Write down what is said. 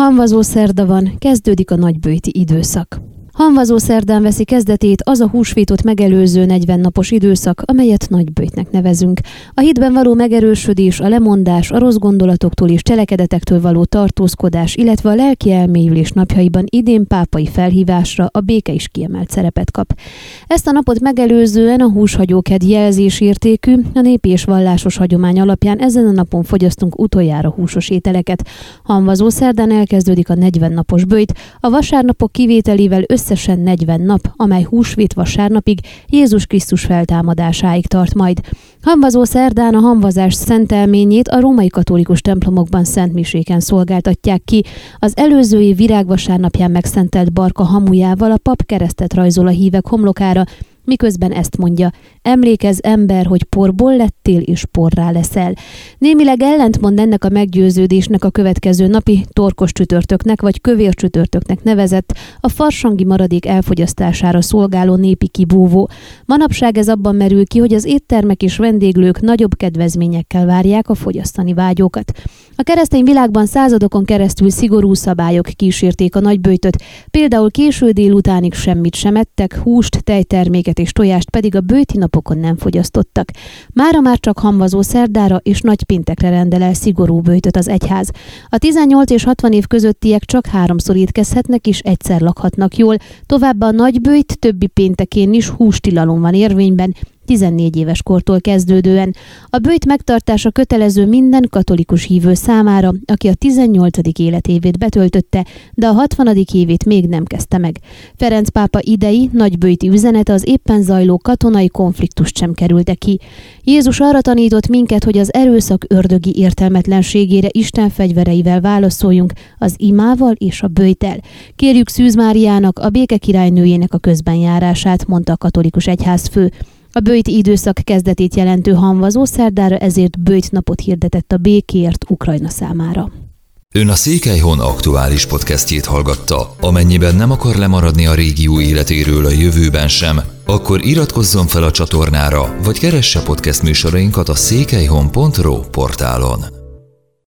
Hamvazó szerda van, kezdődik a nagybőti időszak. Hanvazó szerdán veszi kezdetét az a húsvétot megelőző 40 napos időszak, amelyet nagybőjtnek nevezünk. A hitben való megerősödés, a lemondás, a rossz gondolatoktól és cselekedetektől való tartózkodás, illetve a lelki elmélyülés napjaiban idén pápai felhívásra a béke is kiemelt szerepet kap. Ezt a napot megelőzően a húshagyóked jelzésértékű, a népi és vallásos hagyomány alapján ezen a napon fogyasztunk utoljára húsos ételeket. Hanvazó szerdán elkezdődik a 40 napos bőjt, a vasárnapok kivételével össze összesen 40 nap, amely húsvét vasárnapig Jézus Krisztus feltámadásáig tart majd. Hamvazó szerdán a hamvazás szentelményét a római katolikus templomokban szentmiséken szolgáltatják ki. Az előző év virágvasárnapján megszentelt barka hamujával a pap keresztet rajzol a hívek homlokára, miközben ezt mondja, emlékez ember, hogy porból lettél és porrá leszel. Némileg ellentmond ennek a meggyőződésnek a következő napi torkos csütörtöknek vagy kövér csütörtöknek nevezett, a farsangi maradék elfogyasztására szolgáló népi kibúvó. Manapság ez abban merül ki, hogy az éttermek és vendéglők nagyobb kedvezményekkel várják a fogyasztani vágyókat. A keresztény világban századokon keresztül szigorú szabályok kísérték a nagybőjtöt, például késő délutánig semmit sem ettek, húst, tejterméket és tojást pedig a bőti napokon nem fogyasztottak. Mára már csak hamvazó szerdára és nagy péntekre rendel el szigorú bőjtöt az egyház. A 18 és 60 év közöttiek csak háromszor étkezhetnek és egyszer lakhatnak jól, továbbá a nagy bőjt többi péntekén is hústilalom van érvényben, 14 éves kortól kezdődően. A bőjt megtartása kötelező minden katolikus hívő számára, aki a 18. életévét betöltötte, de a 60. évét még nem kezdte meg. Ferenc pápa idei nagybőjti üzenete az éppen zajló katonai konfliktust sem kerülte ki. Jézus arra tanított minket, hogy az erőszak ördögi értelmetlenségére Isten fegyvereivel válaszoljunk, az imával és a bőjtel. Kérjük Szűz Máriának, a béke királynőjének a közbenjárását, mondta a katolikus egyházfő. A bőjti időszak kezdetét jelentő hanvazó szerdára ezért bőjt napot hirdetett a békért Ukrajna számára. Ön a Székelyhon aktuális podcastjét hallgatta. Amennyiben nem akar lemaradni a régió életéről a jövőben sem, akkor iratkozzon fel a csatornára, vagy keresse podcast műsorainkat a székelyhon.pro portálon.